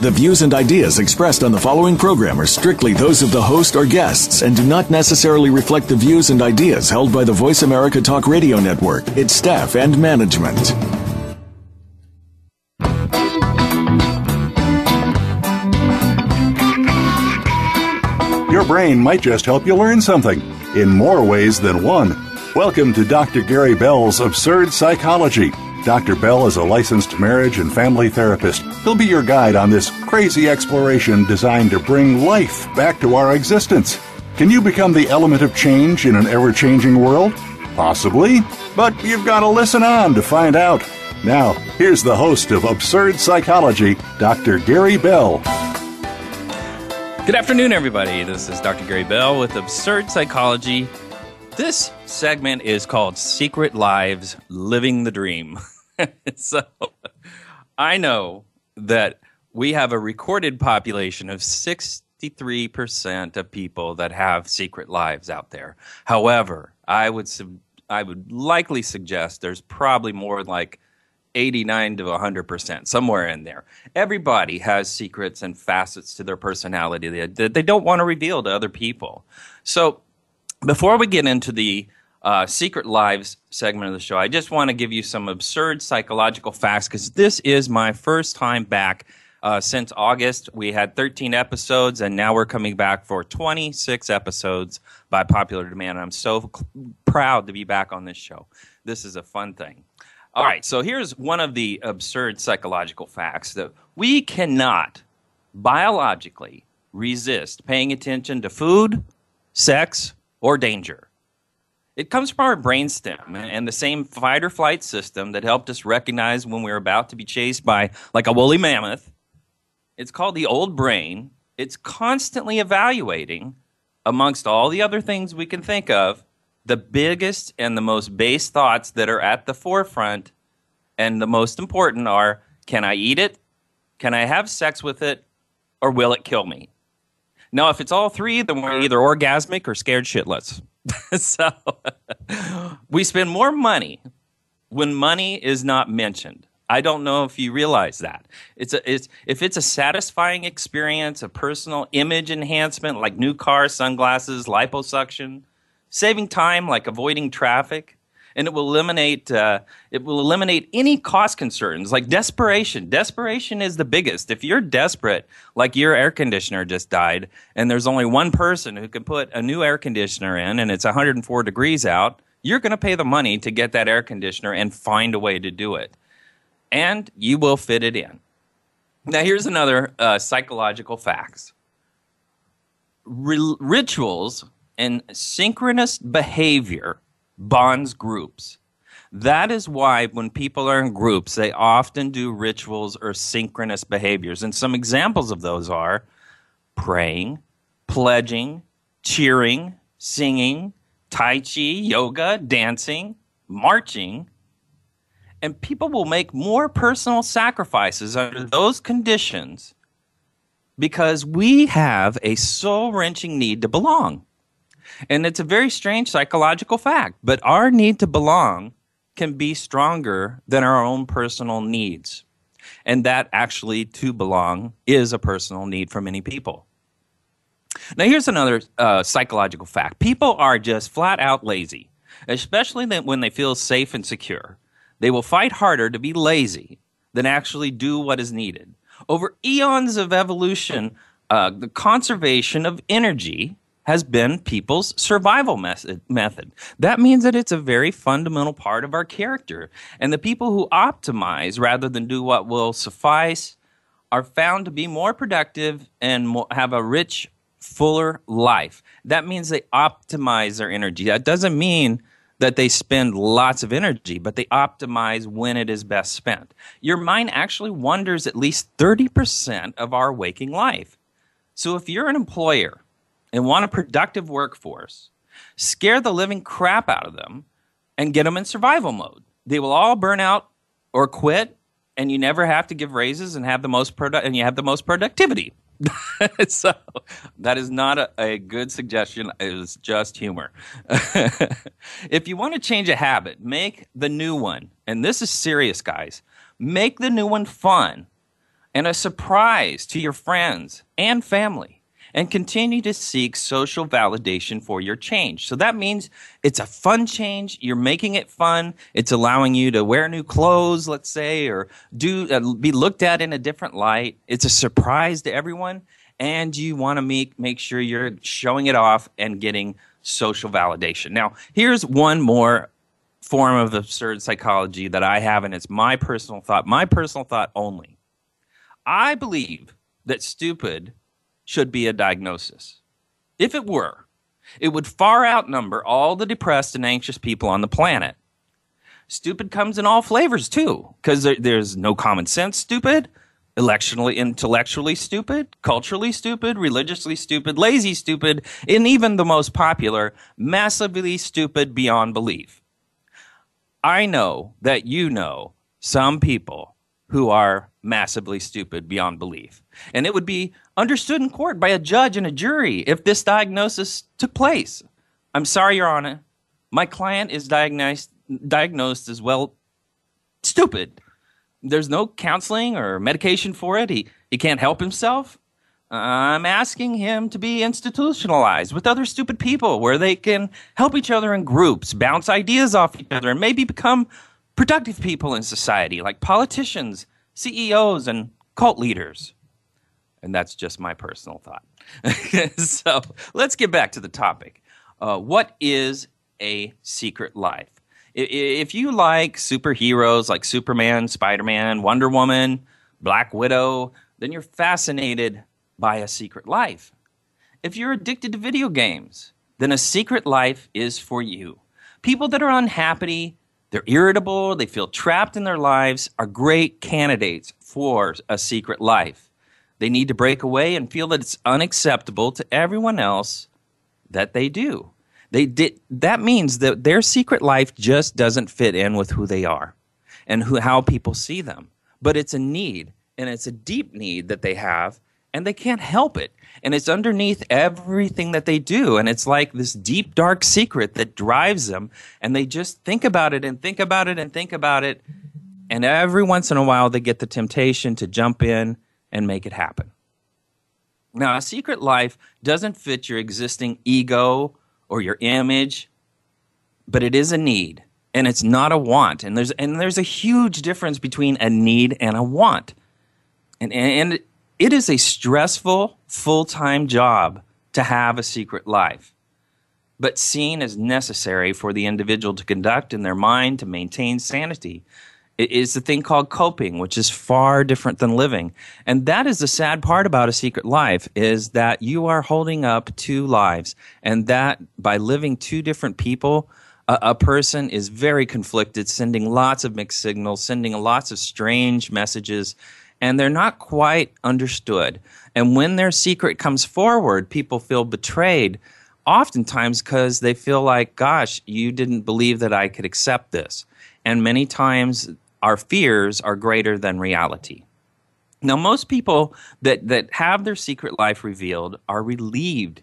The views and ideas expressed on the following program are strictly those of the host or guests and do not necessarily reflect the views and ideas held by the Voice America Talk Radio Network, its staff, and management. Your brain might just help you learn something in more ways than one. Welcome to Dr. Gary Bell's Absurd Psychology Dr. Bell is a licensed marriage and family therapist. He'll be your guide on this crazy exploration designed to bring life back to our existence. Can you become the element of change in an ever changing world? Possibly, but you've got to listen on to find out. Now, here's the host of Absurd Psychology, Dr. Gary Bell. Good afternoon, everybody. This is Dr. Gary Bell with Absurd Psychology this segment is called Secret Lives Living the Dream. so I know that we have a recorded population of 63% of people that have secret lives out there. However, I would sub- I would likely suggest there's probably more like 89 to 100%, somewhere in there. Everybody has secrets and facets to their personality that they don't want to reveal to other people. So before we get into the uh, Secret Lives segment of the show, I just want to give you some absurd psychological facts because this is my first time back uh, since August. We had 13 episodes, and now we're coming back for 26 episodes by popular demand. I'm so proud to be back on this show. This is a fun thing. All right, so here's one of the absurd psychological facts that we cannot biologically resist paying attention to food, sex, or danger. It comes from our brainstem and the same fight or flight system that helped us recognize when we were about to be chased by like a woolly mammoth. It's called the old brain. It's constantly evaluating amongst all the other things we can think of the biggest and the most base thoughts that are at the forefront and the most important are can I eat it? Can I have sex with it? Or will it kill me? Now, if it's all three, then we're either orgasmic or scared shitless. so we spend more money when money is not mentioned. I don't know if you realize that. It's a, it's, if it's a satisfying experience, a personal image enhancement like new cars, sunglasses, liposuction, saving time like avoiding traffic, and it will eliminate uh, it will eliminate any cost concerns like desperation. Desperation is the biggest. If you're desperate, like your air conditioner just died, and there's only one person who can put a new air conditioner in, and it's 104 degrees out, you're going to pay the money to get that air conditioner and find a way to do it, and you will fit it in. Now, here's another uh, psychological facts. Rituals and synchronous behavior bonds groups. That is why when people are in groups, they often do rituals or synchronous behaviors. And some examples of those are praying, pledging, cheering, singing, tai chi, yoga, dancing, marching. And people will make more personal sacrifices under those conditions because we have a soul wrenching need to belong. And it's a very strange psychological fact, but our need to belong can be stronger than our own personal needs. And that actually to belong is a personal need for many people. Now, here's another uh, psychological fact people are just flat out lazy, especially when they feel safe and secure. They will fight harder to be lazy than actually do what is needed. Over eons of evolution, uh, the conservation of energy has been people's survival method. That means that it's a very fundamental part of our character. And the people who optimize rather than do what will suffice are found to be more productive and more, have a rich, fuller life. That means they optimize their energy. That doesn't mean that they spend lots of energy, but they optimize when it is best spent. Your mind actually wanders at least 30% of our waking life. So if you're an employer and want a productive workforce, scare the living crap out of them and get them in survival mode. they will all burn out or quit, and you never have to give raises and have the most product and you have the most productivity. so that is not a, a good suggestion. It is just humor. if you want to change a habit, make the new one, and this is serious, guys. Make the new one fun and a surprise to your friends and family and continue to seek social validation for your change. So that means it's a fun change. You're making it fun. It's allowing you to wear new clothes, let's say, or do uh, be looked at in a different light. It's a surprise to everyone, and you want to make make sure you're showing it off and getting social validation. Now, here's one more form of absurd psychology that I have, and it's my personal thought, my personal thought only. I believe that stupid should be a diagnosis. If it were, it would far outnumber all the depressed and anxious people on the planet. Stupid comes in all flavors too, because there, there's no common sense stupid, electionally, intellectually stupid, culturally stupid, religiously stupid, lazy stupid, and even the most popular, massively stupid beyond belief. I know that you know some people who are massively stupid beyond belief. And it would be understood in court by a judge and a jury if this diagnosis took place. I'm sorry, Your Honor. My client is diagnosed diagnosed as well stupid. There's no counseling or medication for it. He he can't help himself. I'm asking him to be institutionalized with other stupid people where they can help each other in groups, bounce ideas off each other, and maybe become productive people in society, like politicians, CEOs, and cult leaders. And that's just my personal thought. so let's get back to the topic. Uh, what is a secret life? If you like superheroes like Superman, Spider Man, Wonder Woman, Black Widow, then you're fascinated by a secret life. If you're addicted to video games, then a secret life is for you. People that are unhappy, they're irritable, they feel trapped in their lives, are great candidates for a secret life. They need to break away and feel that it's unacceptable to everyone else that they do. They did, that means that their secret life just doesn't fit in with who they are and who, how people see them. But it's a need, and it's a deep need that they have, and they can't help it. And it's underneath everything that they do. And it's like this deep, dark secret that drives them. And they just think about it and think about it and think about it. And every once in a while, they get the temptation to jump in and make it happen. Now, a secret life doesn't fit your existing ego or your image, but it is a need and it's not a want. And there's and there's a huge difference between a need and a want. And and it is a stressful full-time job to have a secret life, but seen as necessary for the individual to conduct in their mind to maintain sanity is the thing called coping, which is far different than living. And that is the sad part about a secret life is that you are holding up two lives. And that by living two different people, a, a person is very conflicted, sending lots of mixed signals, sending lots of strange messages, and they're not quite understood. And when their secret comes forward, people feel betrayed oftentimes because they feel like, gosh, you didn't believe that I could accept this. And many times our fears are greater than reality. Now, most people that, that have their secret life revealed are relieved,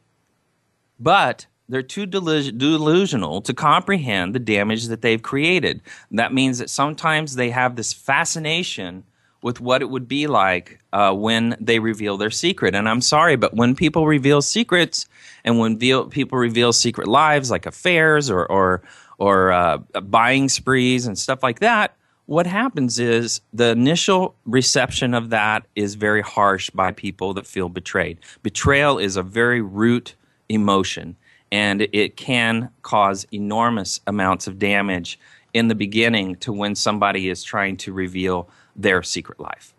but they're too delusional to comprehend the damage that they've created. That means that sometimes they have this fascination with what it would be like uh, when they reveal their secret. And I'm sorry, but when people reveal secrets and when people reveal secret lives like affairs or, or, or uh, buying sprees and stuff like that, what happens is the initial reception of that is very harsh by people that feel betrayed. Betrayal is a very root emotion, and it can cause enormous amounts of damage in the beginning to when somebody is trying to reveal their secret life.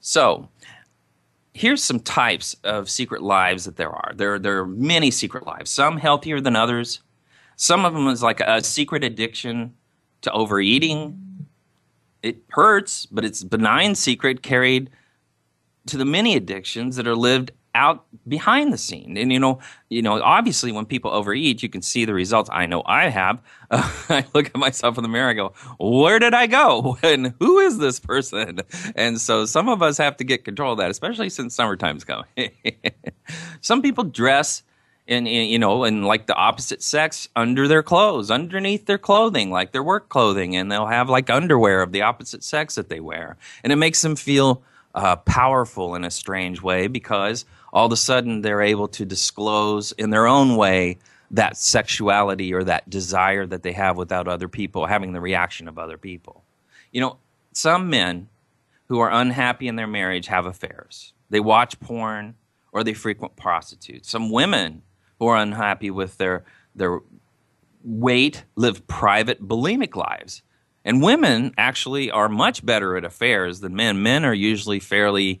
So, here's some types of secret lives that there are. There, there are many secret lives, some healthier than others. Some of them is like a secret addiction to overeating. It hurts, but it's benign secret carried to the many addictions that are lived out behind the scene. And you know, you know, obviously when people overeat, you can see the results. I know I have. Uh, I look at myself in the mirror. I go, "Where did I go? And who is this person?" And so some of us have to get control of that, especially since summertime's coming. some people dress in, in, you know and like the opposite sex under their clothes underneath their clothing like their work clothing and they'll have like underwear of the opposite sex that they wear and it makes them feel uh, powerful in a strange way because all of a sudden they're able to disclose in their own way that sexuality or that desire that they have without other people having the reaction of other people. You know, some men who are unhappy in their marriage have affairs. They watch porn or they frequent prostitutes. Some women are unhappy with their their weight live private bulimic lives. And women actually are much better at affairs than men. Men are usually fairly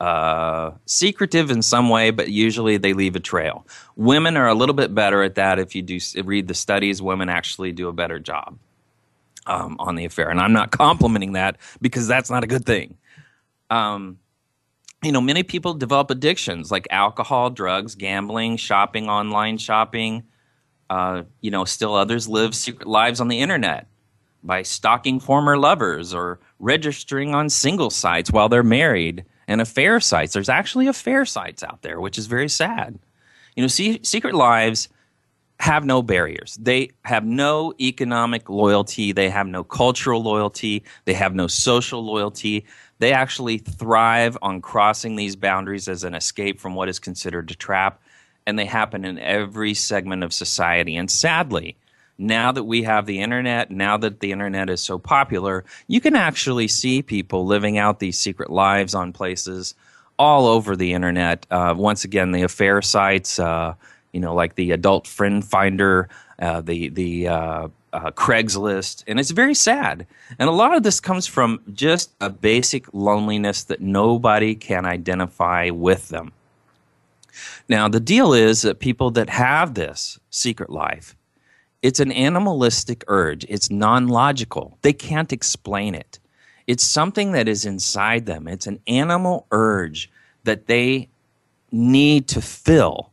uh, secretive in some way, but usually they leave a trail. Women are a little bit better at that. If you do read the studies, women actually do a better job um, on the affair. And I'm not complimenting that because that's not a good thing. Um, you know, many people develop addictions like alcohol, drugs, gambling, shopping, online shopping. Uh, you know, still others live secret lives on the internet by stalking former lovers or registering on single sites while they're married and affair sites. There's actually affair sites out there, which is very sad. You know, see, secret lives have no barriers. They have no economic loyalty. They have no cultural loyalty. They have no social loyalty. They actually thrive on crossing these boundaries as an escape from what is considered a trap. And they happen in every segment of society. And sadly, now that we have the internet, now that the internet is so popular, you can actually see people living out these secret lives on places all over the internet. Uh, once again, the affair sites, uh, you know, like the Adult Friend Finder, uh, the the uh, uh, Craigslist, and it's very sad. And a lot of this comes from just a basic loneliness that nobody can identify with them. Now, the deal is that people that have this secret life it's an animalistic urge. It's non logical. They can't explain it. It's something that is inside them. It's an animal urge that they need to fill.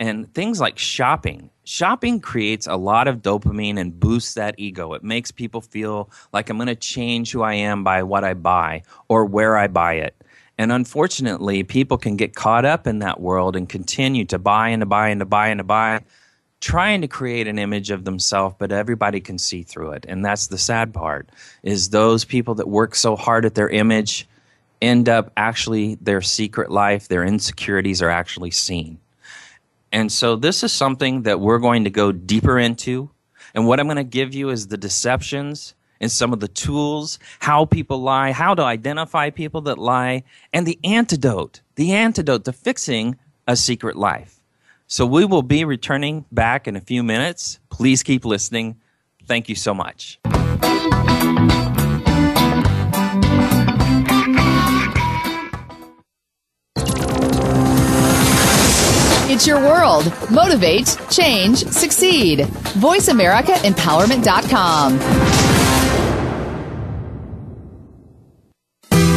And things like shopping. Shopping creates a lot of dopamine and boosts that ego. It makes people feel like I'm going to change who I am by what I buy or where I buy it. And unfortunately, people can get caught up in that world and continue to buy and to buy and to buy and to buy trying to create an image of themselves but everybody can see through it and that's the sad part is those people that work so hard at their image end up actually their secret life their insecurities are actually seen and so this is something that we're going to go deeper into and what i'm going to give you is the deceptions and some of the tools how people lie how to identify people that lie and the antidote the antidote to fixing a secret life so we will be returning back in a few minutes. Please keep listening. Thank you so much. It's your world. Motivate, change, succeed. VoiceAmericaEmpowerment.com.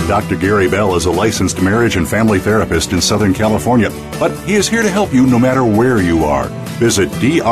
Dr. Gary Bell is a licensed marriage and family therapist in Southern California, but he is here to help you no matter where you are. Visit drgbmft.com.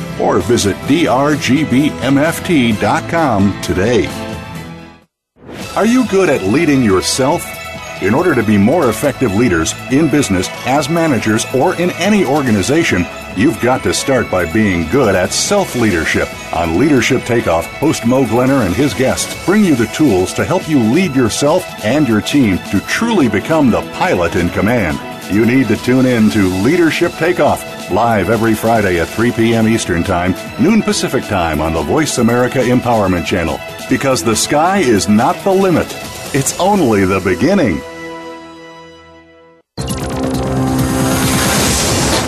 or visit drgbmft.com today. Are you good at leading yourself? In order to be more effective leaders in business, as managers, or in any organization, you've got to start by being good at self leadership. On Leadership Takeoff, host Mo Glenner and his guests bring you the tools to help you lead yourself and your team to truly become the pilot in command. You need to tune in to Leadership Takeoff live every Friday at 3 p.m. Eastern Time, noon Pacific Time on the Voice America Empowerment Channel. Because the sky is not the limit, it's only the beginning.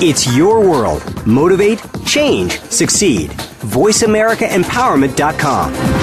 It's your world. Motivate, change, succeed. VoiceAmericaEmpowerment.com.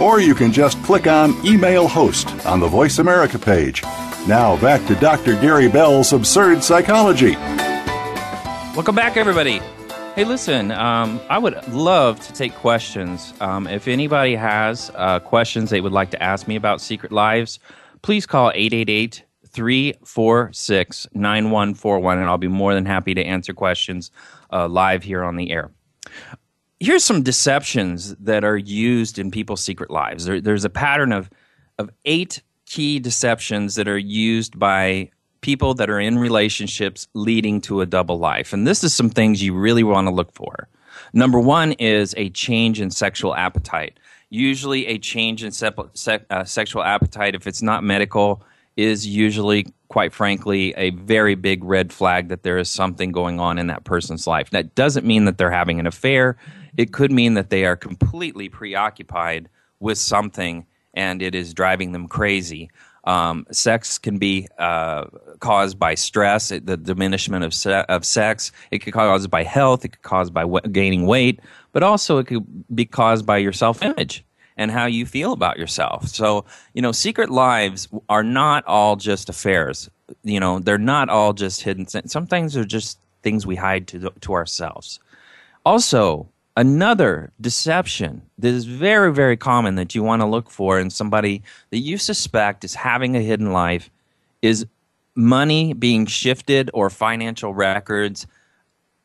Or you can just click on Email Host on the Voice America page. Now back to Dr. Gary Bell's Absurd Psychology. Welcome back, everybody. Hey, listen, um, I would love to take questions. Um, if anybody has uh, questions they would like to ask me about Secret Lives, please call 888 346 9141, and I'll be more than happy to answer questions uh, live here on the air here's some deceptions that are used in people's secret lives. There, there's a pattern of of eight key deceptions that are used by people that are in relationships leading to a double life. And this is some things you really want to look for. Number one is a change in sexual appetite. Usually, a change in uh, sexual appetite, if it's not medical, is usually, quite frankly, a very big red flag that there is something going on in that person's life. That doesn't mean that they're having an affair it could mean that they are completely preoccupied with something and it is driving them crazy. Um, sex can be uh, caused by stress, the diminishment of, se- of sex. It could be caused by health. It could cause by gaining weight, but also it could be caused by your self image and how you feel about yourself. So, you know, secret lives are not all just affairs. You know, they're not all just hidden. Some things are just things we hide to, to ourselves. Also, Another deception that is very, very common that you want to look for in somebody that you suspect is having a hidden life is money being shifted or financial records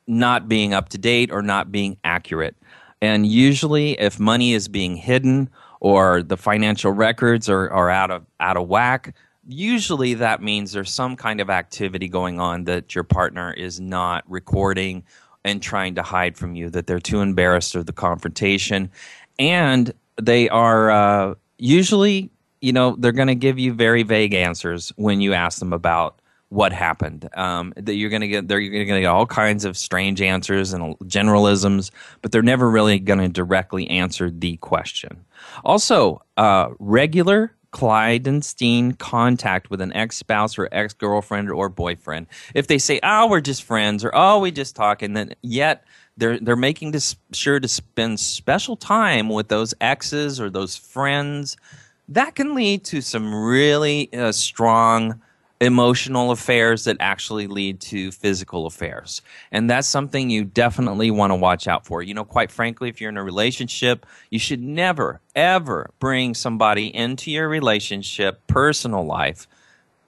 not being up to date or not being accurate. And usually, if money is being hidden or the financial records are, are out of out of whack, usually that means there's some kind of activity going on that your partner is not recording and trying to hide from you, that they're too embarrassed of the confrontation. And they are uh, usually, you know, they're going to give you very vague answers when you ask them about what happened. Um, that you're going to get, they're going to get all kinds of strange answers and generalisms, but they're never really going to directly answer the question. Also, uh, regular clandestine contact with an ex spouse or ex girlfriend or boyfriend. If they say, "Oh, we're just friends," or "Oh, we just talk," and then yet they're they're making this sure to spend special time with those exes or those friends, that can lead to some really uh, strong emotional affairs that actually lead to physical affairs. And that's something you definitely want to watch out for. You know, quite frankly, if you're in a relationship, you should never, ever bring somebody into your relationship, personal life,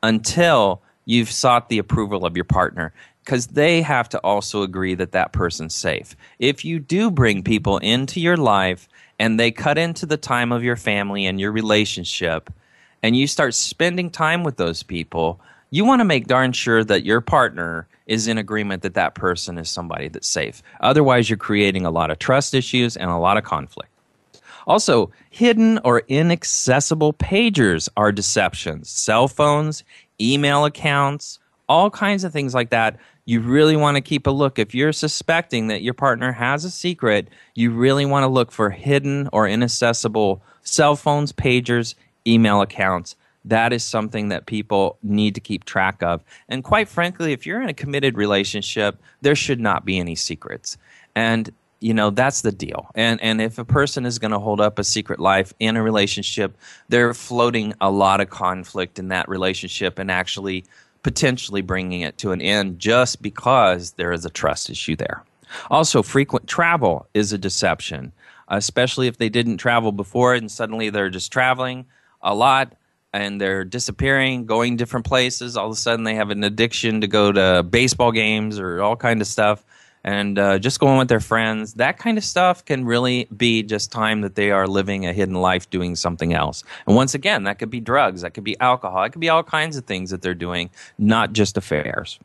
until you've sought the approval of your partner. Because they have to also agree that that person's safe. If you do bring people into your life and they cut into the time of your family and your relationship, and you start spending time with those people, you want to make darn sure that your partner is in agreement that that person is somebody that's safe. Otherwise, you're creating a lot of trust issues and a lot of conflict. Also, hidden or inaccessible pagers are deceptions. Cell phones, email accounts, all kinds of things like that. You really want to keep a look. If you're suspecting that your partner has a secret, you really want to look for hidden or inaccessible cell phones, pagers, email accounts. That is something that people need to keep track of. And quite frankly, if you're in a committed relationship, there should not be any secrets. And you know that's the deal and and if a person is going to hold up a secret life in a relationship they're floating a lot of conflict in that relationship and actually potentially bringing it to an end just because there is a trust issue there also frequent travel is a deception especially if they didn't travel before and suddenly they're just traveling a lot and they're disappearing, going different places. All of a sudden, they have an addiction to go to baseball games or all kind of stuff. and uh, just going with their friends. That kind of stuff can really be just time that they are living a hidden life doing something else. And once again, that could be drugs, that could be alcohol, it could be all kinds of things that they're doing, not just affairs.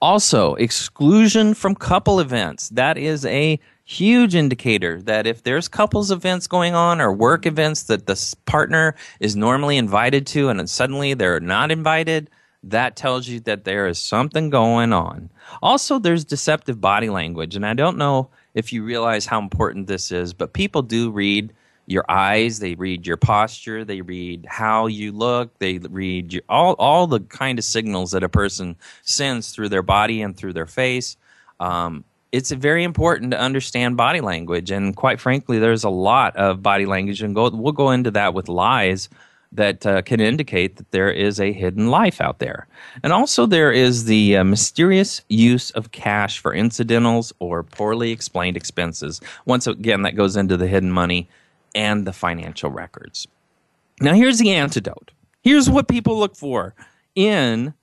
Also, exclusion from couple events. That is a huge indicator that if there's couples events going on or work events that the partner is normally invited to and then suddenly they're not invited, that tells you that there is something going on. Also, there's deceptive body language. And I don't know if you realize how important this is, but people do read your eyes, they read your posture, they read how you look, they read your, all, all the kind of signals that a person sends through their body and through their face. Um, it's very important to understand body language. And quite frankly, there's a lot of body language, and go, we'll go into that with lies that uh, can indicate that there is a hidden life out there. And also, there is the uh, mysterious use of cash for incidentals or poorly explained expenses. Once again, that goes into the hidden money and the financial records. Now, here's the antidote. Here's what people look for in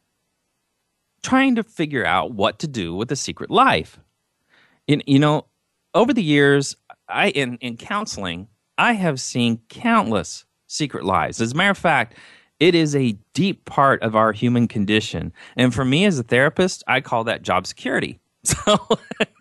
trying to figure out what to do with a secret life. In, you know, over the years, I in, in counseling, I have seen countless secret lives. As a matter of fact, it is a deep part of our human condition. And for me as a therapist, I call that job security. So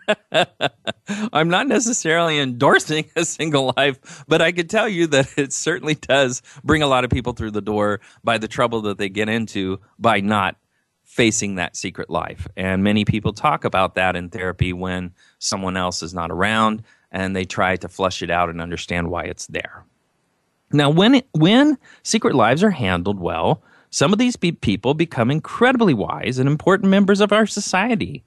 I'm not necessarily endorsing a single life, but I can tell you that it certainly does bring a lot of people through the door by the trouble that they get into by not facing that secret life. And many people talk about that in therapy when someone else is not around and they try to flush it out and understand why it's there. Now, when, it, when secret lives are handled well, some of these people become incredibly wise and important members of our society.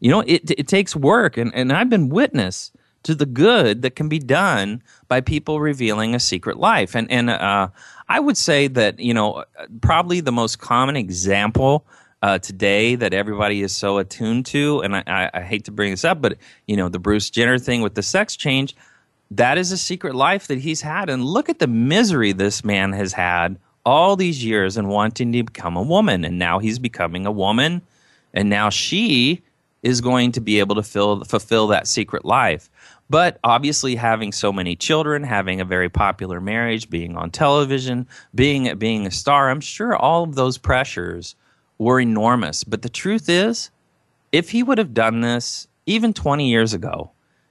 You know, it, it takes work, and, and I've been witness to the good that can be done by people revealing a secret life. And, and uh, I would say that, you know, probably the most common example uh, today that everybody is so attuned to, and I, I, I hate to bring this up, but, you know, the Bruce Jenner thing with the sex change – that is a secret life that he's had. And look at the misery this man has had all these years in wanting to become a woman. And now he's becoming a woman. And now she is going to be able to fill, fulfill that secret life. But obviously, having so many children, having a very popular marriage, being on television, being, being a star, I'm sure all of those pressures were enormous. But the truth is, if he would have done this even 20 years ago,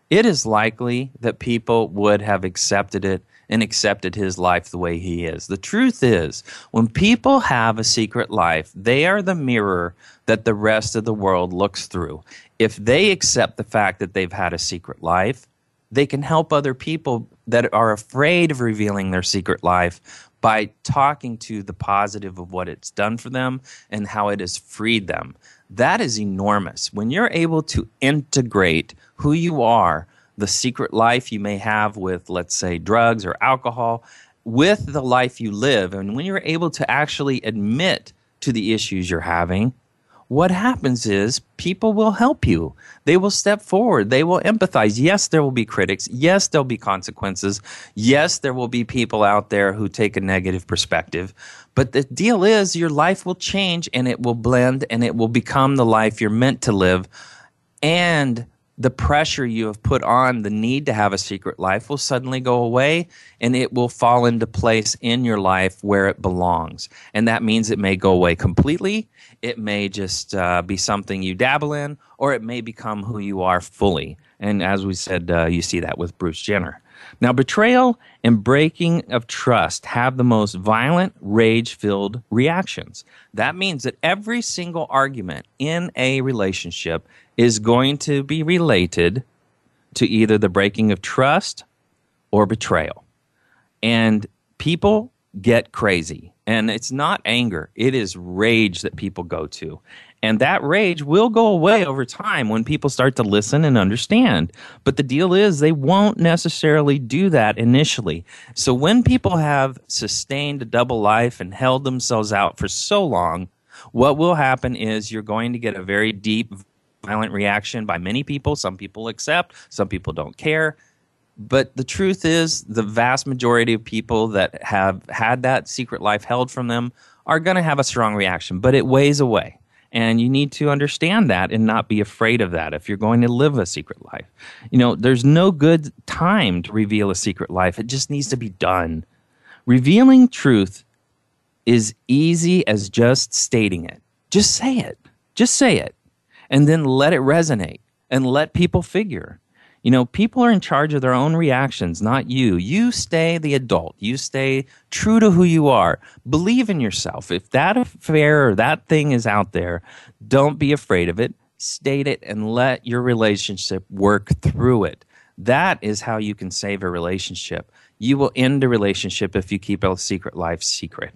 it is likely that people would have accepted it and accepted his life the way he is. The truth is, when people have a secret life, they are the mirror that the rest of the world looks through. If they accept the fact that they've had a secret life, they can help other people that are afraid of revealing their secret life by talking to the positive of what it's done for them and how it has freed them. That is enormous. When you're able to integrate who you are, the secret life you may have with, let's say, drugs or alcohol, with the life you live. And when you're able to actually admit to the issues you're having, what happens is people will help you. They will step forward. They will empathize. Yes, there will be critics. Yes, there'll be consequences. Yes, there will be people out there who take a negative perspective. But the deal is your life will change and it will blend and it will become the life you're meant to live. And the pressure you have put on the need to have a secret life will suddenly go away and it will fall into place in your life where it belongs. And that means it may go away completely, it may just uh, be something you dabble in, or it may become who you are fully. And as we said, uh, you see that with Bruce Jenner. Now, betrayal and breaking of trust have the most violent, rage filled reactions. That means that every single argument in a relationship is going to be related to either the breaking of trust or betrayal. And people get crazy. And it's not anger, it is rage that people go to. And that rage will go away over time when people start to listen and understand. But the deal is, they won't necessarily do that initially. So when people have sustained a double life and held themselves out for so long, what will happen is you're going to get a very deep, violent reaction by many people. Some people accept, some people don't care. But the truth is, the vast majority of people that have had that secret life held from them are going to have a strong reaction, but it weighs away And you need to understand that and not be afraid of that if you're going to live a secret life. You know, there's no good time to reveal a secret life, it just needs to be done. Revealing truth is easy as just stating it. Just say it. Just say it. And then let it resonate and let people figure. You know, people are in charge of their own reactions, not you. You stay the adult. You stay true to who you are. Believe in yourself. If that affair or that thing is out there, don't be afraid of it. State it and let your relationship work through it. That is how you can save a relationship. You will end a relationship if you keep a secret life secret.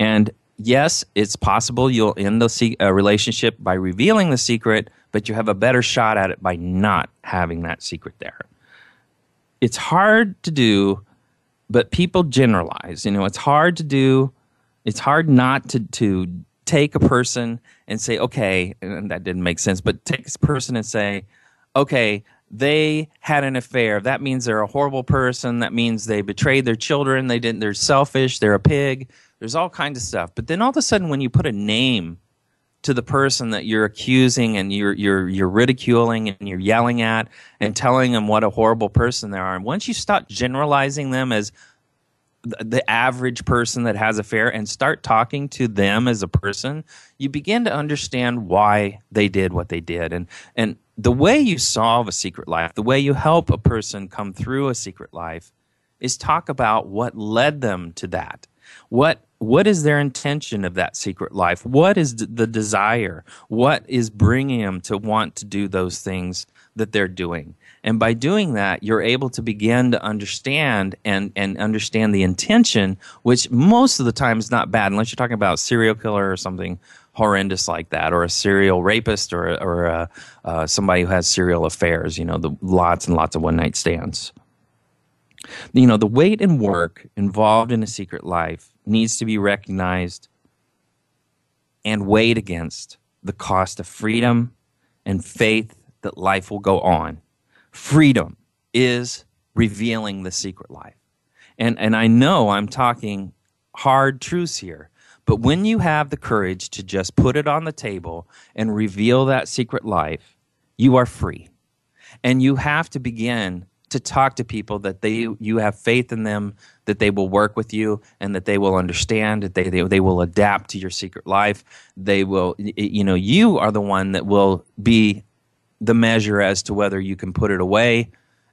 And yes, it's possible you'll end a uh, relationship by revealing the secret but you have a better shot at it by not having that secret there. It's hard to do, but people generalize. You know, it's hard to do. It's hard not to to take a person and say, okay, and that didn't make sense, but take this person and say, okay, they had an affair. That means they're a horrible person. That means they betrayed their children. They didn't. They're selfish. They're a pig. There's all kinds of stuff. But then all of a sudden, when you put a name to the person that you're accusing and you're you're you're ridiculing and you're yelling at and telling them what a horrible person they are. And once you stop generalizing them as the average person that has a affair and start talking to them as a person, you begin to understand why they did what they did. And and the way you solve a secret life, the way you help a person come through a secret life is talk about what led them to that. What what is their intention of that secret life? What is the desire? What is bringing them to want to do those things that they're doing? And by doing that, you're able to begin to understand and, and understand the intention, which most of the time is not bad, unless you're talking about serial killer or something horrendous like that, or a serial rapist, or, or a, uh, somebody who has serial affairs, you know, the lots and lots of one night stands. You know, the weight and work involved in a secret life needs to be recognized and weighed against the cost of freedom and faith that life will go on. Freedom is revealing the secret life. And, and I know I'm talking hard truths here, but when you have the courage to just put it on the table and reveal that secret life, you are free. And you have to begin to talk to people that they you have faith in them that they will work with you and that they will understand that they, they they will adapt to your secret life. They will you know you are the one that will be the measure as to whether you can put it away.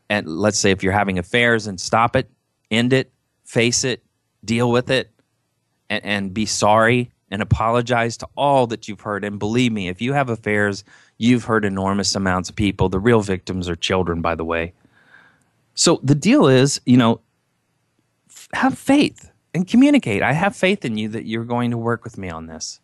And let's say if you're having affairs and stop it end it face it deal with it and, and be sorry and apologize to all that you've heard. And believe me if you have affairs you've hurt enormous amounts of people. The real victims are children by the way so the deal is, you know, f- have faith and communicate. I have faith in you that you're going to work with me on this.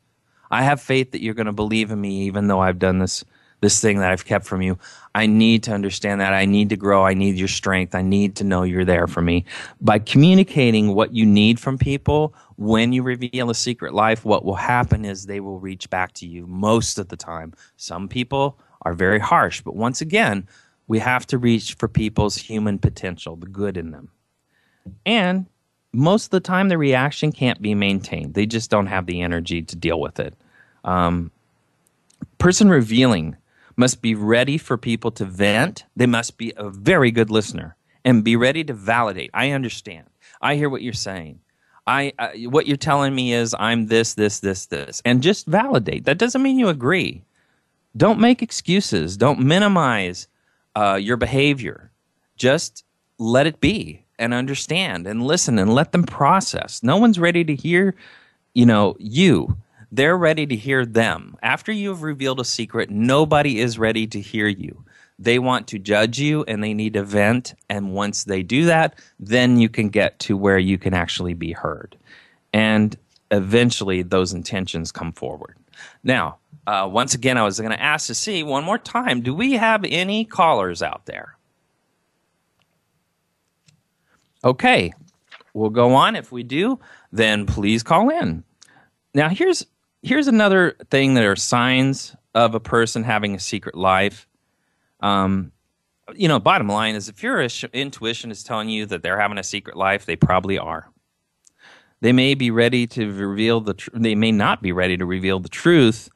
I have faith that you're going to believe in me, even though I've done this this thing that I've kept from you. I need to understand that. I need to grow. I need your strength. I need to know you're there for me. By communicating what you need from people when you reveal a secret life, what will happen is they will reach back to you most of the time. Some people are very harsh, but once again, we have to reach for people's human potential, the good in them. And most of the time, the reaction can't be maintained. They just don't have the energy to deal with it. Um, person revealing must be ready for people to vent. They must be a very good listener and be ready to validate. I understand. I hear what you're saying. I uh, what you're telling me is I'm this, this, this, this, and just validate. That doesn't mean you agree. Don't make excuses. Don't minimize uh, your behavior. Just let it be and understand and listen and let them process. No one's ready to hear, you know, you. They're ready to hear them. After you've revealed a secret, nobody is ready to hear you. They want to judge you and they need to vent. And once they do that, then you can get to where you can actually be heard. And eventually those intentions come forward. Now, uh, once again, I was going to ask to see one more time do we have any callers out there? Okay, we'll go on. If we do, then please call in. Now, here's here's another thing that are signs of a person having a secret life. Um, you know, bottom line is if your intuition is telling you that they're having a secret life, they probably are. They may be ready to reveal the. Tr- they may not be ready to reveal the truth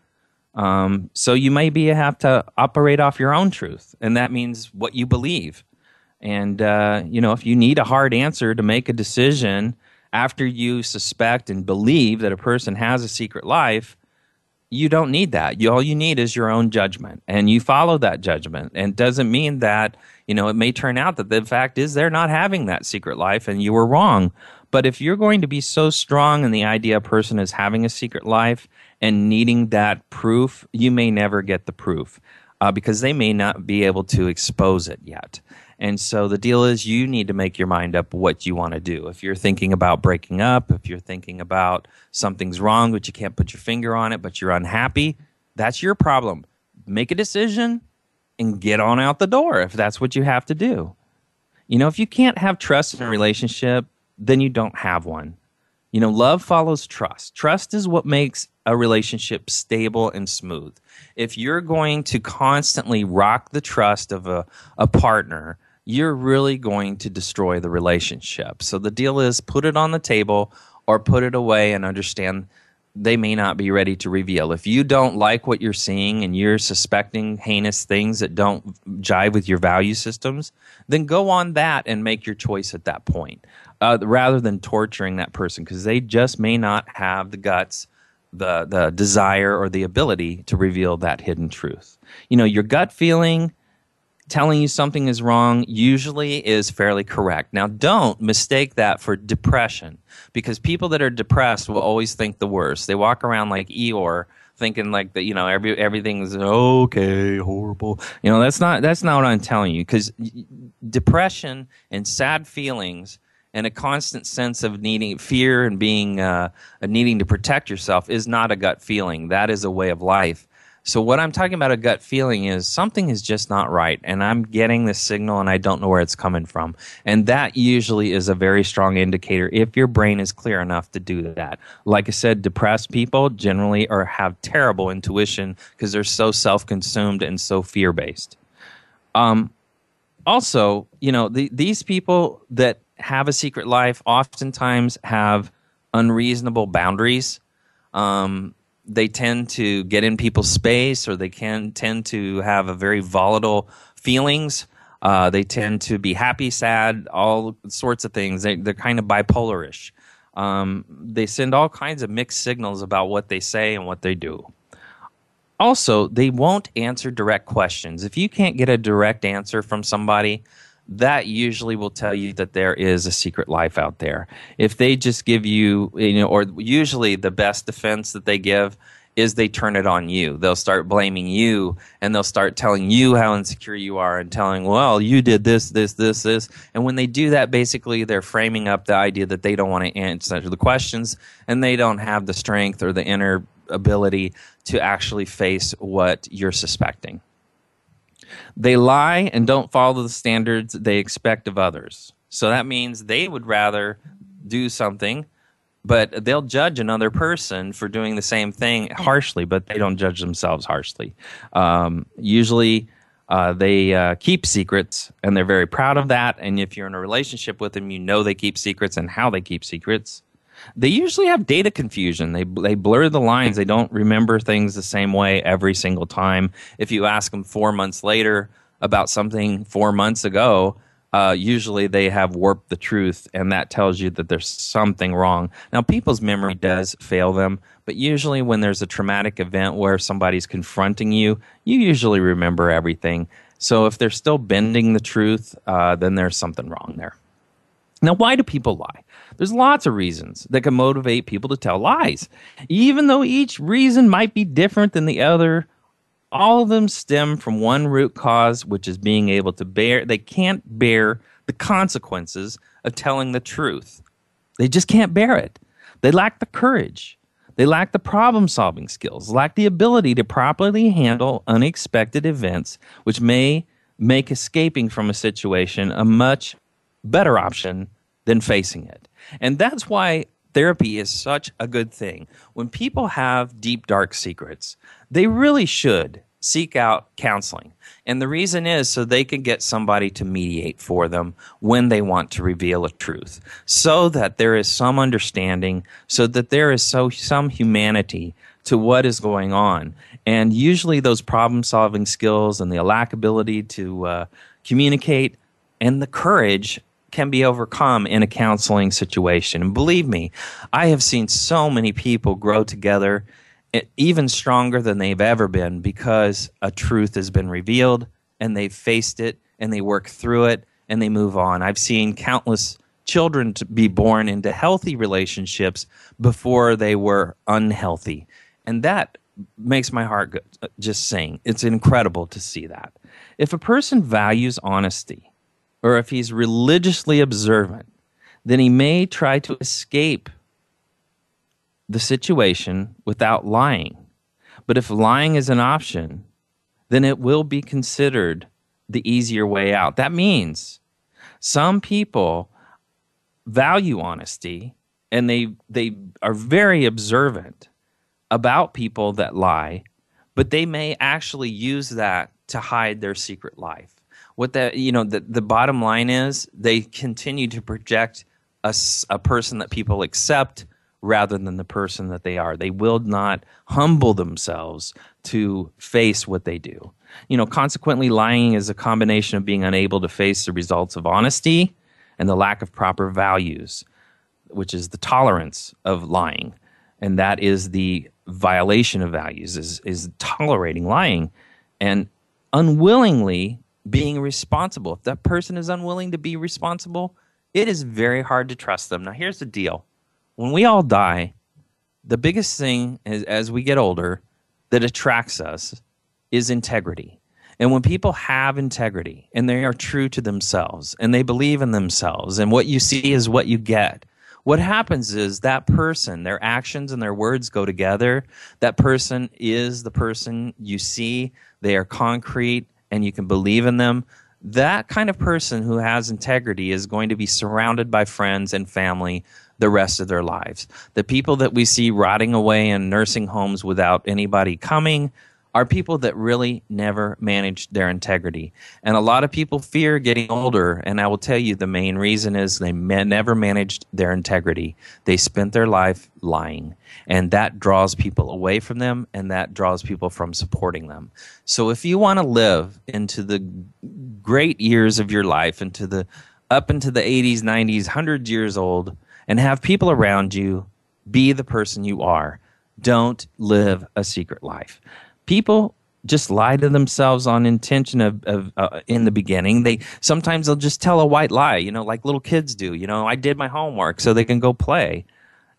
Um, so you maybe have to operate off your own truth, and that means what you believe. And uh, you know, if you need a hard answer to make a decision after you suspect and believe that a person has a secret life, you don't need that. You, all you need is your own judgment, and you follow that judgment. And it doesn't mean that you know it may turn out that the fact is they're not having that secret life, and you were wrong. But if you're going to be so strong in the idea a person is having a secret life and needing that proof, you may never get the proof uh, because they may not be able to expose it yet. And so the deal is you need to make your mind up what you want to do. If you're thinking about breaking up, if you're thinking about something's wrong, but you can't put your finger on it, but you're unhappy, that's your problem. Make a decision and get on out the door if that's what you have to do. You know, if you can't have trust in a relationship, then you don't have one. You know, love follows trust. Trust is what makes a relationship stable and smooth. If you're going to constantly rock the trust of a, a partner, you're really going to destroy the relationship. So the deal is put it on the table or put it away and understand they may not be ready to reveal. If you don't like what you're seeing and you're suspecting heinous things that don't jive with your value systems, then go on that and make your choice at that point uh, rather than torturing that person because they just may not have the guts, the, the desire, or the ability to reveal that hidden truth. You know, your gut feeling telling you something is wrong usually is fairly correct. Now, don't mistake that for depression because people that are depressed will always think the worst. They walk around like Eeyore thinking like that you know every everything's okay horrible you know that's not that's not what i'm telling you because depression and sad feelings and a constant sense of needing fear and being uh, needing to protect yourself is not a gut feeling that is a way of life so what I'm talking about a gut feeling is something is just not right and I'm getting this signal and I don't know where it's coming from. And that usually is a very strong indicator if your brain is clear enough to do that. Like I said, depressed people generally are have terrible intuition because they're so self-consumed and so fear-based. Um, also, you know, the, these people that have a secret life oftentimes have unreasonable boundaries. Um, they tend to get in people's space or they can tend to have a very volatile feelings. Uh, they tend to be happy, sad, all sorts of things. They, they're kind of bipolarish. Um, they send all kinds of mixed signals about what they say and what they do. Also, they won't answer direct questions. If you can't get a direct answer from somebody, that usually will tell you that there is a secret life out there. If they just give you, you know, or usually the best defense that they give is they turn it on you. They'll start blaming you and they'll start telling you how insecure you are and telling, well, you did this, this, this, this. And when they do that, basically they're framing up the idea that they don't want to answer the questions and they don't have the strength or the inner ability to actually face what you're suspecting. They lie and don't follow the standards they expect of others. So that means they would rather do something, but they'll judge another person for doing the same thing harshly, but they don't judge themselves harshly. Um, usually, uh, they uh, keep secrets and they're very proud of that. And if you're in a relationship with them, you know they keep secrets and how they keep secrets. They usually have data confusion. They they blur the lines. They don't remember things the same way every single time. If you ask them four months later about something four months ago, uh, usually they have warped the truth, and that tells you that there's something wrong. Now, people's memory does fail them, but usually when there's a traumatic event where somebody's confronting you, you usually remember everything. So if they're still bending the truth, uh, then there's something wrong there. Now, why do people lie? There's lots of reasons that can motivate people to tell lies. Even though each reason might be different than the other, all of them stem from one root cause, which is being able to bear, they can't bear the consequences of telling the truth. They just can't bear it. They lack the courage. They lack the problem solving skills, lack the ability to properly handle unexpected events, which may make escaping from a situation a much better option than facing it. And that's why therapy is such a good thing. When people have deep, dark secrets, they really should seek out counseling. And the reason is so they can get somebody to mediate for them when they want to reveal a truth, so that there is some understanding, so that there is so some humanity to what is going on. And usually, those problem solving skills and the lack ability to uh, communicate and the courage can be overcome in a counseling situation. And believe me, I have seen so many people grow together even stronger than they've ever been because a truth has been revealed and they've faced it and they work through it and they move on. I've seen countless children to be born into healthy relationships before they were unhealthy. And that makes my heart good uh, just sing. It's incredible to see that. If a person values honesty or if he's religiously observant, then he may try to escape the situation without lying. But if lying is an option, then it will be considered the easier way out. That means some people value honesty and they they are very observant about people that lie, but they may actually use that to hide their secret life. What that you know the, the bottom line is they continue to project a, a person that people accept rather than the person that they are. They will not humble themselves to face what they do. You know, consequently, lying is a combination of being unable to face the results of honesty and the lack of proper values, which is the tolerance of lying. And that is the violation of values, is, is tolerating lying and unwillingly being responsible. If that person is unwilling to be responsible, it is very hard to trust them. Now, here's the deal when we all die, the biggest thing is, as we get older that attracts us is integrity. And when people have integrity and they are true to themselves and they believe in themselves and what you see is what you get, what happens is that person, their actions and their words go together. That person is the person you see. They are concrete and you can believe in them. That kind of person who has integrity is going to be surrounded by friends and family the rest of their lives. The people that we see rotting away in nursing homes without anybody coming are people that really never managed their integrity. And a lot of people fear getting older. And I will tell you the main reason is they never managed their integrity. They spent their life lying. And that draws people away from them and that draws people from supporting them. So if you want to live into the great years of your life, into the up into the 80s, 90s, 100 years old, and have people around you be the person you are. Don't live a secret life. People just lie to themselves on intention of, of uh, in the beginning. They sometimes they'll just tell a white lie, you know, like little kids do. You know, I did my homework so they can go play.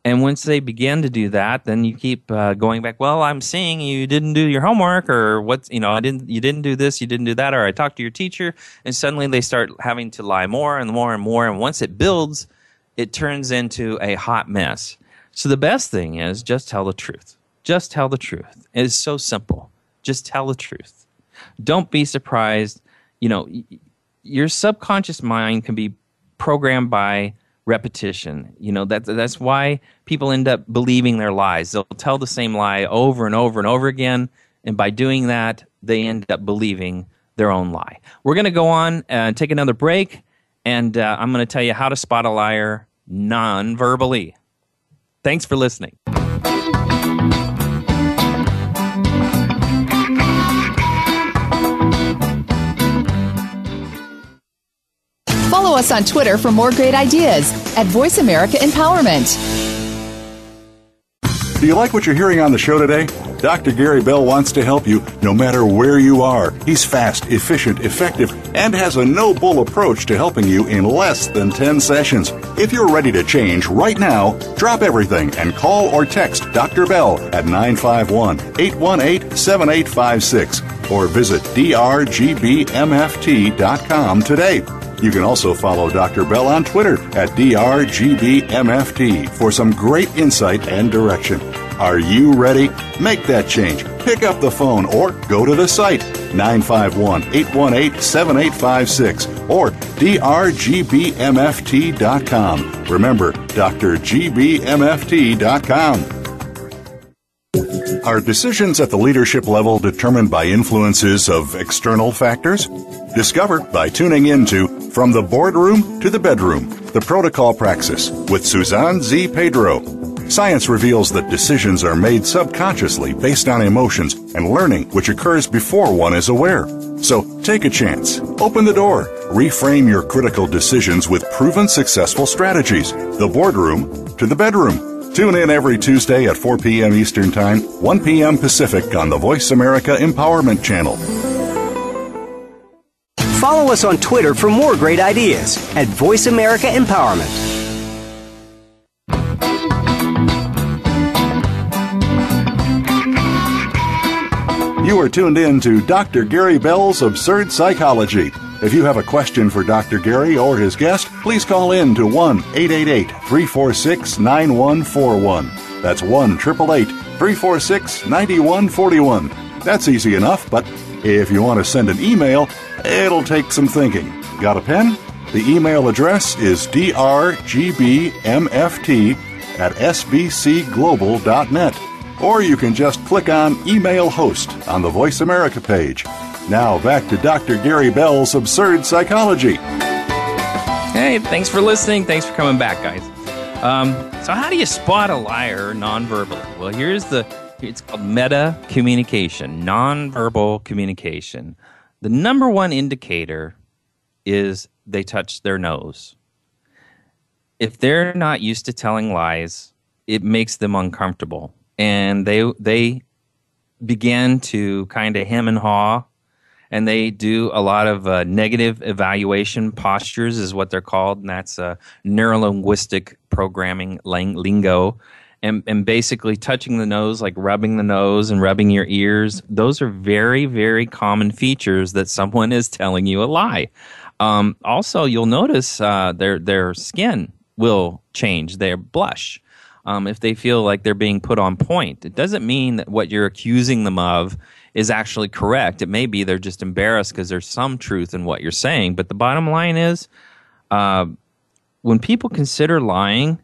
And once they begin to do that, then you keep uh, going back. Well, I'm seeing you didn't do your homework, or what? You know, I didn't. You didn't do this. You didn't do that. Or I talked to your teacher, and suddenly they start having to lie more and more and more. And once it builds, it turns into a hot mess. So the best thing is just tell the truth. Just tell the truth. It is so simple. Just tell the truth. Don't be surprised. You know, your subconscious mind can be programmed by repetition. You know, that, that's why people end up believing their lies. They'll tell the same lie over and over and over again. And by doing that, they end up believing their own lie. We're going to go on and take another break. And uh, I'm going to tell you how to spot a liar non verbally. Thanks for listening. Follow us on Twitter for more great ideas at Voice America Empowerment. Do you like what you're hearing on the show today? Dr. Gary Bell wants to help you no matter where you are. He's fast, efficient, effective, and has a no bull approach to helping you in less than 10 sessions. If you're ready to change right now, drop everything and call or text Dr. Bell at 951 818 7856 or visit drgbmft.com today. You can also follow Dr. Bell on Twitter at drgbmft for some great insight and direction. Are you ready? Make that change. Pick up the phone or go to the site 951 818 7856 or drgbmft.com. Remember, drgbmft.com. Are decisions at the leadership level determined by influences of external factors? Discover by tuning into From the Boardroom to the Bedroom, the Protocol Praxis with Suzanne Z. Pedro. Science reveals that decisions are made subconsciously based on emotions and learning which occurs before one is aware. So take a chance. Open the door. Reframe your critical decisions with proven successful strategies. The boardroom to the bedroom. Tune in every Tuesday at 4 p.m. Eastern Time, 1 p.m. Pacific on the Voice America Empowerment Channel. Follow us on Twitter for more great ideas at Voice America Empowerment. You are tuned in to Dr. Gary Bell's Absurd Psychology. If you have a question for Dr. Gary or his guest, please call in to 1 888 346 9141. That's 1 888 346 9141. That's easy enough, but if you want to send an email, it'll take some thinking. Got a pen? The email address is drgbmft at sbcglobal.net or you can just click on Email Host on the Voice America page. Now back to Dr. Gary Bell's Absurd Psychology. Hey, thanks for listening. Thanks for coming back, guys. Um, so, how do you spot a liar nonverbally? Well, here's the it's called meta communication, nonverbal communication. The number one indicator is they touch their nose. If they're not used to telling lies, it makes them uncomfortable and they they began to kind of hem and haw and they do a lot of uh, negative evaluation postures is what they're called and that's uh, neurolinguistic programming lang- lingo and, and basically touching the nose like rubbing the nose and rubbing your ears those are very very common features that someone is telling you a lie um, also you'll notice uh, their their skin will change their blush um, if they feel like they're being put on point. It doesn't mean that what you're accusing them of is actually correct. It may be they're just embarrassed because there's some truth in what you're saying. But the bottom line is, uh, when people consider lying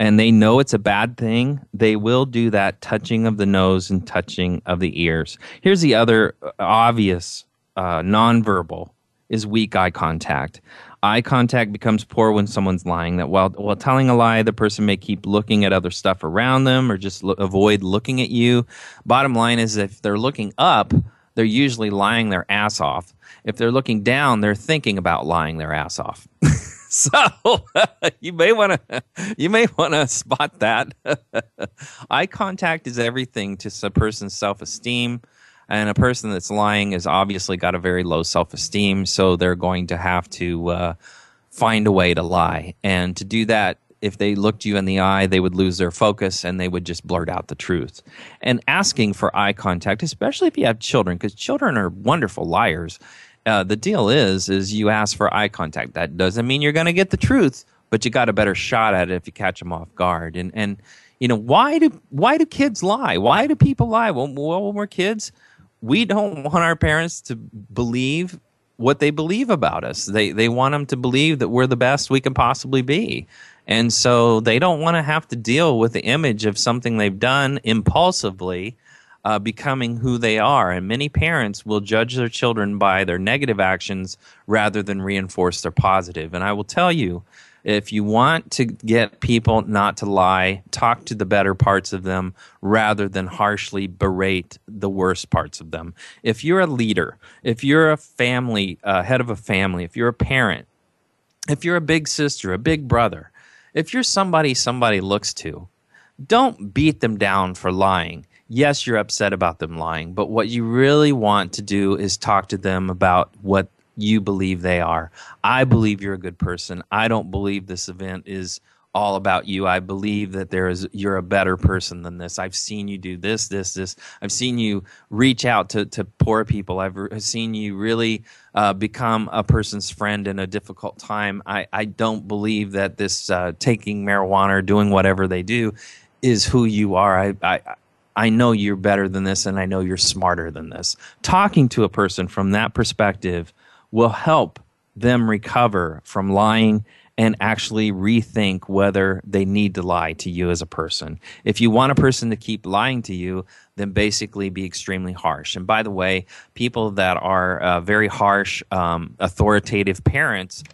and they know it's a bad thing, they will do that touching of the nose and touching of the ears. Here's the other uh, obvious uh, nonverbal is weak eye contact. Eye contact becomes poor when someone's lying. That while while telling a lie, the person may keep looking at other stuff around them or just lo- avoid looking at you. Bottom line is, if they're looking up, they're usually lying their ass off. If they're looking down, they're thinking about lying their ass off. so you may want to you may want to spot that. Eye contact is everything to a person's self esteem. And a person that's lying has obviously got a very low self esteem, so they're going to have to uh, find a way to lie. And to do that, if they looked you in the eye, they would lose their focus and they would just blurt out the truth. And asking for eye contact, especially if you have children, because children are wonderful liars. Uh, the deal is, is you ask for eye contact. That doesn't mean you're going to get the truth, but you got a better shot at it if you catch them off guard. And and you know why do why do kids lie? Why do people lie? Well, when we're kids, we don't want our parents to believe what they believe about us. They they want them to believe that we're the best we can possibly be. And so they don't want to have to deal with the image of something they've done impulsively uh, becoming who they are. And many parents will judge their children by their negative actions rather than reinforce their positive. And I will tell you, if you want to get people not to lie, talk to the better parts of them rather than harshly berate the worst parts of them. If you're a leader, if you're a family, uh, head of a family, if you're a parent, if you're a big sister, a big brother, if you're somebody somebody looks to, don't beat them down for lying. Yes, you're upset about them lying, but what you really want to do is talk to them about what you believe they are. I believe you're a good person. I don't believe this event is all about you. I believe that there is you're a better person than this. I've seen you do this, this, this. I've seen you reach out to, to poor people. I've re- seen you really uh, become a person's friend in a difficult time. I, I don't believe that this uh, taking marijuana or doing whatever they do is who you are. I, I I know you're better than this, and I know you're smarter than this. Talking to a person from that perspective will help them recover from lying and actually rethink whether they need to lie to you as a person. If you want a person to keep lying to you, then basically be extremely harsh. And by the way, people that are uh, very harsh, um, authoritative parents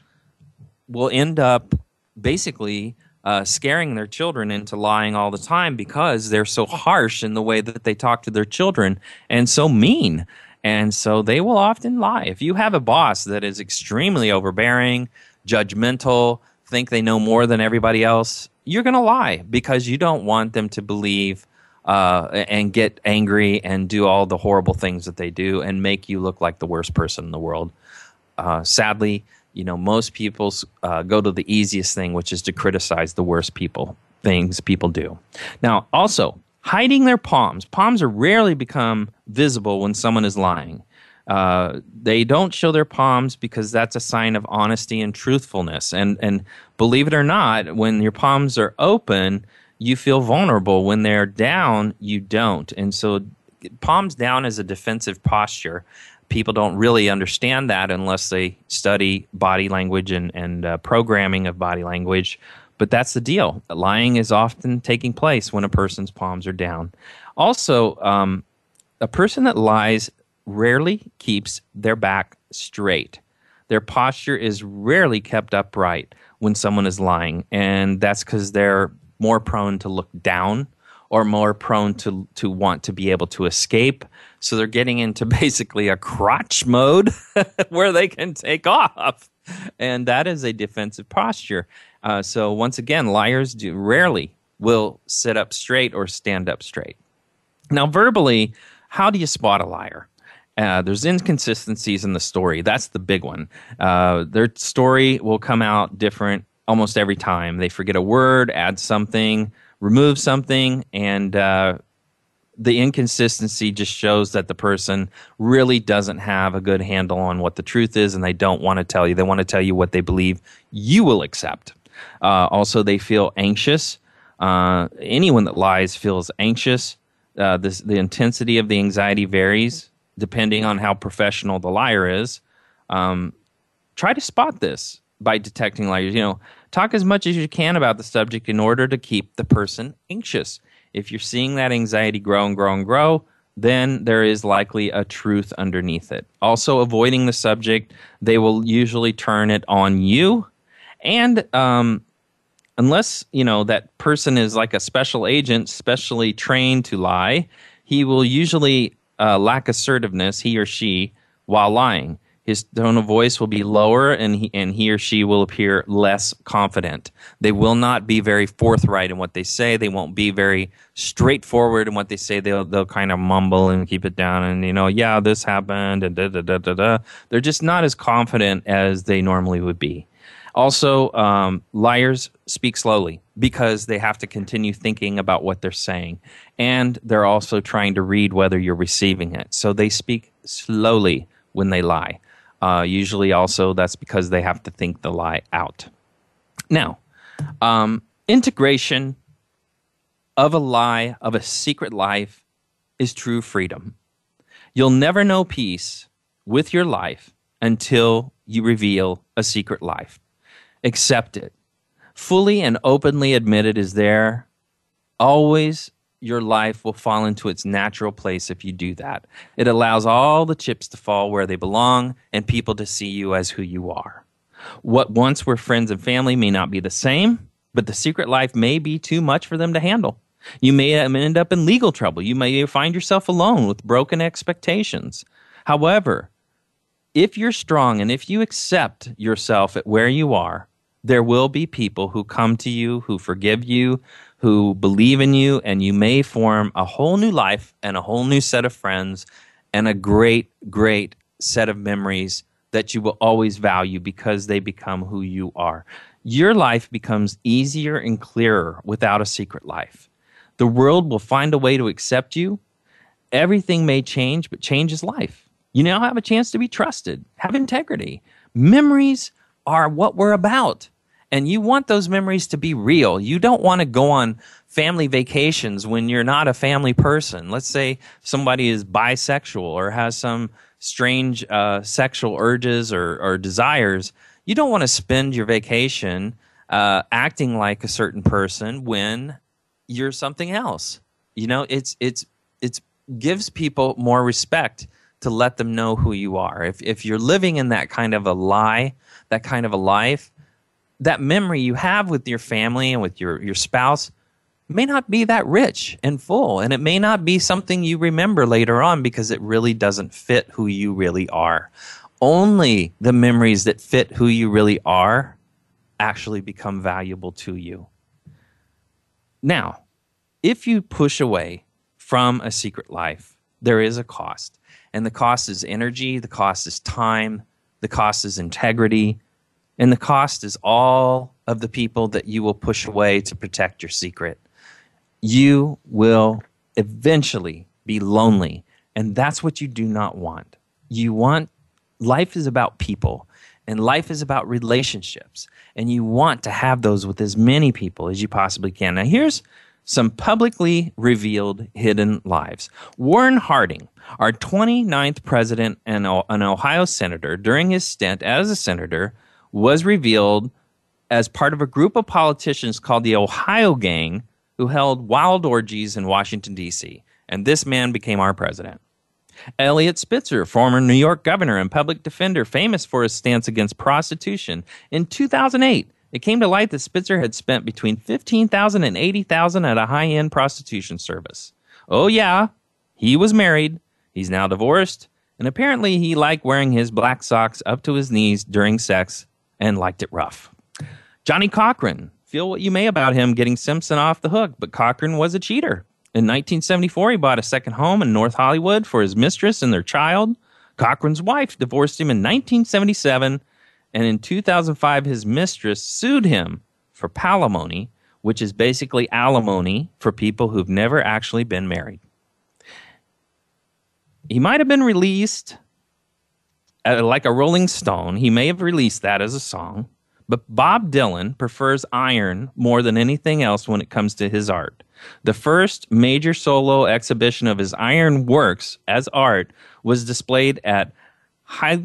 will end up basically uh, scaring their children into lying all the time because they're so harsh in the way that they talk to their children and so mean. And so they will often lie. If you have a boss that is extremely overbearing, judgmental, think they know more than everybody else, you're going to lie because you don't want them to believe uh, and get angry and do all the horrible things that they do and make you look like the worst person in the world. Uh, sadly, you know, most people uh, go to the easiest thing, which is to criticize the worst people things people do. Now, also hiding their palms. Palms are rarely become visible when someone is lying. Uh, they don't show their palms because that's a sign of honesty and truthfulness. And and believe it or not, when your palms are open, you feel vulnerable. When they're down, you don't. And so, palms down is a defensive posture. People don't really understand that unless they study body language and and uh, programming of body language. But that's the deal. Lying is often taking place when a person's palms are down. Also, um, a person that lies rarely keeps their back straight. Their posture is rarely kept upright when someone is lying, and that's because they're more prone to look down or more prone to to want to be able to escape. So they're getting into basically a crotch mode where they can take off, and that is a defensive posture. Uh, so once again, liars do rarely will sit up straight or stand up straight. Now, verbally, how do you spot a liar? Uh, there's inconsistencies in the story. That's the big one. Uh, their story will come out different almost every time. They forget a word, add something, remove something, and uh, the inconsistency just shows that the person really doesn't have a good handle on what the truth is, and they don't want to tell you. They want to tell you what they believe you will accept. Uh, also, they feel anxious. Uh, anyone that lies feels anxious. Uh, this, the intensity of the anxiety varies depending on how professional the liar is. Um, try to spot this by detecting liars. You know, talk as much as you can about the subject in order to keep the person anxious. If you're seeing that anxiety grow and grow and grow, then there is likely a truth underneath it. Also, avoiding the subject, they will usually turn it on you. And um, unless, you know, that person is like a special agent, specially trained to lie, he will usually uh, lack assertiveness, he or she, while lying. His tone of voice will be lower, and he, and he or she will appear less confident. They will not be very forthright in what they say. They won't be very straightforward in what they say. They'll they'll kind of mumble and keep it down, and you know, yeah, this happened, and da da da da da. They're just not as confident as they normally would be. Also, um, liars speak slowly because they have to continue thinking about what they're saying. And they're also trying to read whether you're receiving it. So they speak slowly when they lie. Uh, usually, also, that's because they have to think the lie out. Now, um, integration of a lie, of a secret life, is true freedom. You'll never know peace with your life until you reveal a secret life accept it. Fully and openly admit it is there. Always your life will fall into its natural place if you do that. It allows all the chips to fall where they belong and people to see you as who you are. What once were friends and family may not be the same, but the secret life may be too much for them to handle. You may end up in legal trouble. You may find yourself alone with broken expectations. However, if you're strong and if you accept yourself at where you are, there will be people who come to you, who forgive you, who believe in you, and you may form a whole new life and a whole new set of friends and a great, great set of memories that you will always value because they become who you are. Your life becomes easier and clearer without a secret life. The world will find a way to accept you. Everything may change, but change is life. You now have a chance to be trusted, have integrity. Memories are what we're about and you want those memories to be real. You don't want to go on family vacations when you're not a family person. Let's say somebody is bisexual or has some strange uh, sexual urges or, or, desires. You don't want to spend your vacation uh, acting like a certain person when you're something else. You know, it's it's it's gives people more respect to let them know who you are. If if you're living in that kind of a lie, that kind of a life, that memory you have with your family and with your, your spouse may not be that rich and full. And it may not be something you remember later on because it really doesn't fit who you really are. Only the memories that fit who you really are actually become valuable to you. Now, if you push away from a secret life, there is a cost. And the cost is energy, the cost is time, the cost is integrity, and the cost is all of the people that you will push away to protect your secret. You will eventually be lonely, and that's what you do not want. You want life is about people, and life is about relationships, and you want to have those with as many people as you possibly can. Now, here's some publicly revealed hidden lives. Warren Harding, our 29th president and an Ohio senator, during his stint as a senator, was revealed as part of a group of politicians called the Ohio Gang who held wild orgies in Washington, D.C. And this man became our president. Eliot Spitzer, former New York governor and public defender, famous for his stance against prostitution. In 2008, it came to light that Spitzer had spent between 15000 and 80000 at a high end prostitution service. Oh, yeah, he was married. He's now divorced. And apparently, he liked wearing his black socks up to his knees during sex and liked it rough. Johnnie Cochran, feel what you may about him getting Simpson off the hook, but Cochran was a cheater. In 1974, he bought a second home in North Hollywood for his mistress and their child. Cochran's wife divorced him in 1977, and in 2005, his mistress sued him for palimony, which is basically alimony for people who've never actually been married. He might have been released uh, like a Rolling Stone. He may have released that as a song. But Bob Dylan prefers iron more than anything else when it comes to his art. The first major solo exhibition of his iron works as art was displayed at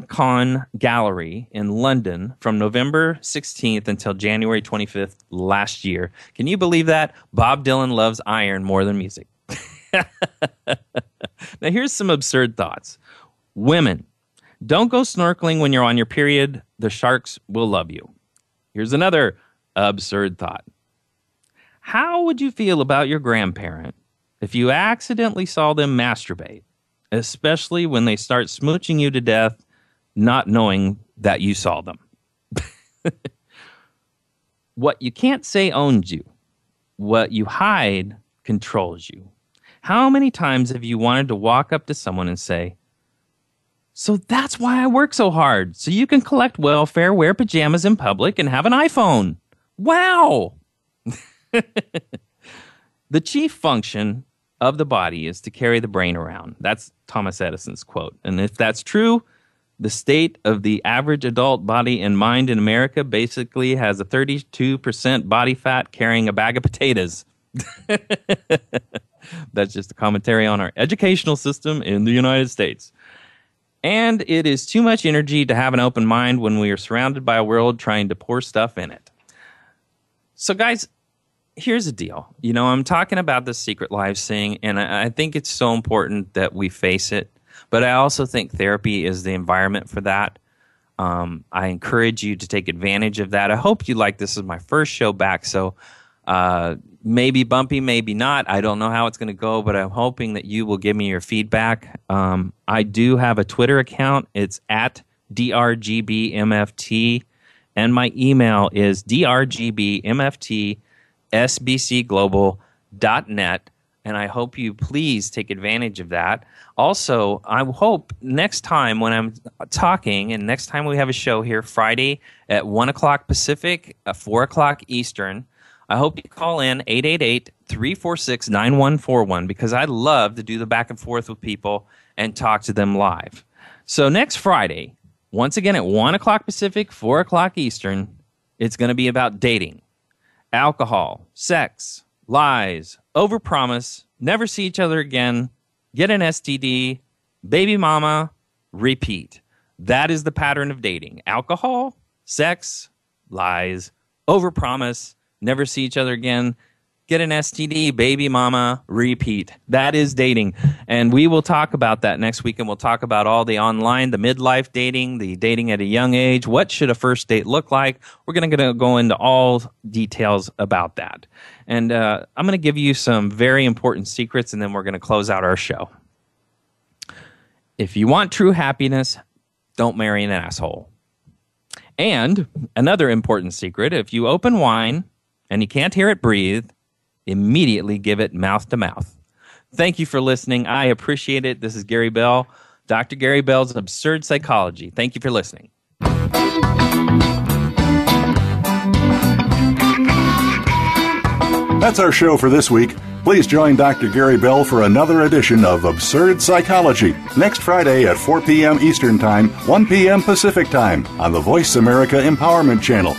Con Gallery in London from November 16th until January 25th last year. Can you believe that? Bob Dylan loves iron more than music. now, here's some absurd thoughts. Women, don't go snorkeling when you're on your period. The sharks will love you. Here's another absurd thought. How would you feel about your grandparent if you accidentally saw them masturbate, especially when they start smooching you to death, not knowing that you saw them? what you can't say owns you, what you hide controls you. How many times have you wanted to walk up to someone and say, so that's why I work so hard. So you can collect welfare, wear pajamas in public, and have an iPhone. Wow. the chief function of the body is to carry the brain around. That's Thomas Edison's quote. And if that's true, the state of the average adult body and mind in America basically has a 32% body fat carrying a bag of potatoes. That's just a commentary on our educational system in the United States. And it is too much energy to have an open mind when we are surrounded by a world trying to pour stuff in it. So, guys, here's the deal. You know, I'm talking about the secret lives thing, and I, think it's so important that we face it. But I also think therapy is the environment for that. Um, I encourage you to take advantage of that. I hope you like this is my first show back, so uh, maybe bumpy, maybe not. I don't know how it's going to go, but I'm hoping that you will give me your feedback. Um, I do have a Twitter account. It's at drgbmft, and my email is drgbmft.sbcglobal.net. And I hope you please take advantage of that. Also, I hope next time when I'm talking, and next time we have a show here Friday at 1 o'clock Pacific, uh, 4 o'clock Eastern, I hope you call in 888 346 9141 because I love to do the back and forth with people and talk to them live. So next Friday, once again at 1 o'clock Pacific, 4 o'clock Eastern, it's going to be about dating, alcohol, sex, lies, overpromise, never see each other again, get an STD, baby mama, repeat. That is the pattern of dating alcohol, sex, lies, overpromise never see each other again, get an STD, baby mama, repeat. That is dating. And we will talk about that next week and we'll talk about all the online, the midlife dating, the dating at a young age. What should a first date look like? We're going to go into all details about that. And uh, I'm going to give you some very important secrets and then we're going to close out our show. If you want true happiness, don't marry an asshole. And another important secret if you open wine and you can't hear it breathe, immediately give it mouth to mouth. Thank you for listening. I appreciate it. This is Gary Bell, Dr. Gary Bell's Absurd Psychology. Thank you for listening. That's our show for this week. Please join Dr. Gary Bell for another edition of Absurd Psychology next Friday at 4 p.m. Eastern Time, 1 p.m. Pacific Time on the Voice America Empowerment Channel.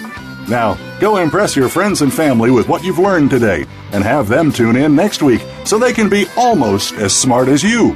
Now, go impress your friends and family with what you've learned today and have them tune in next week so they can be almost as smart as you.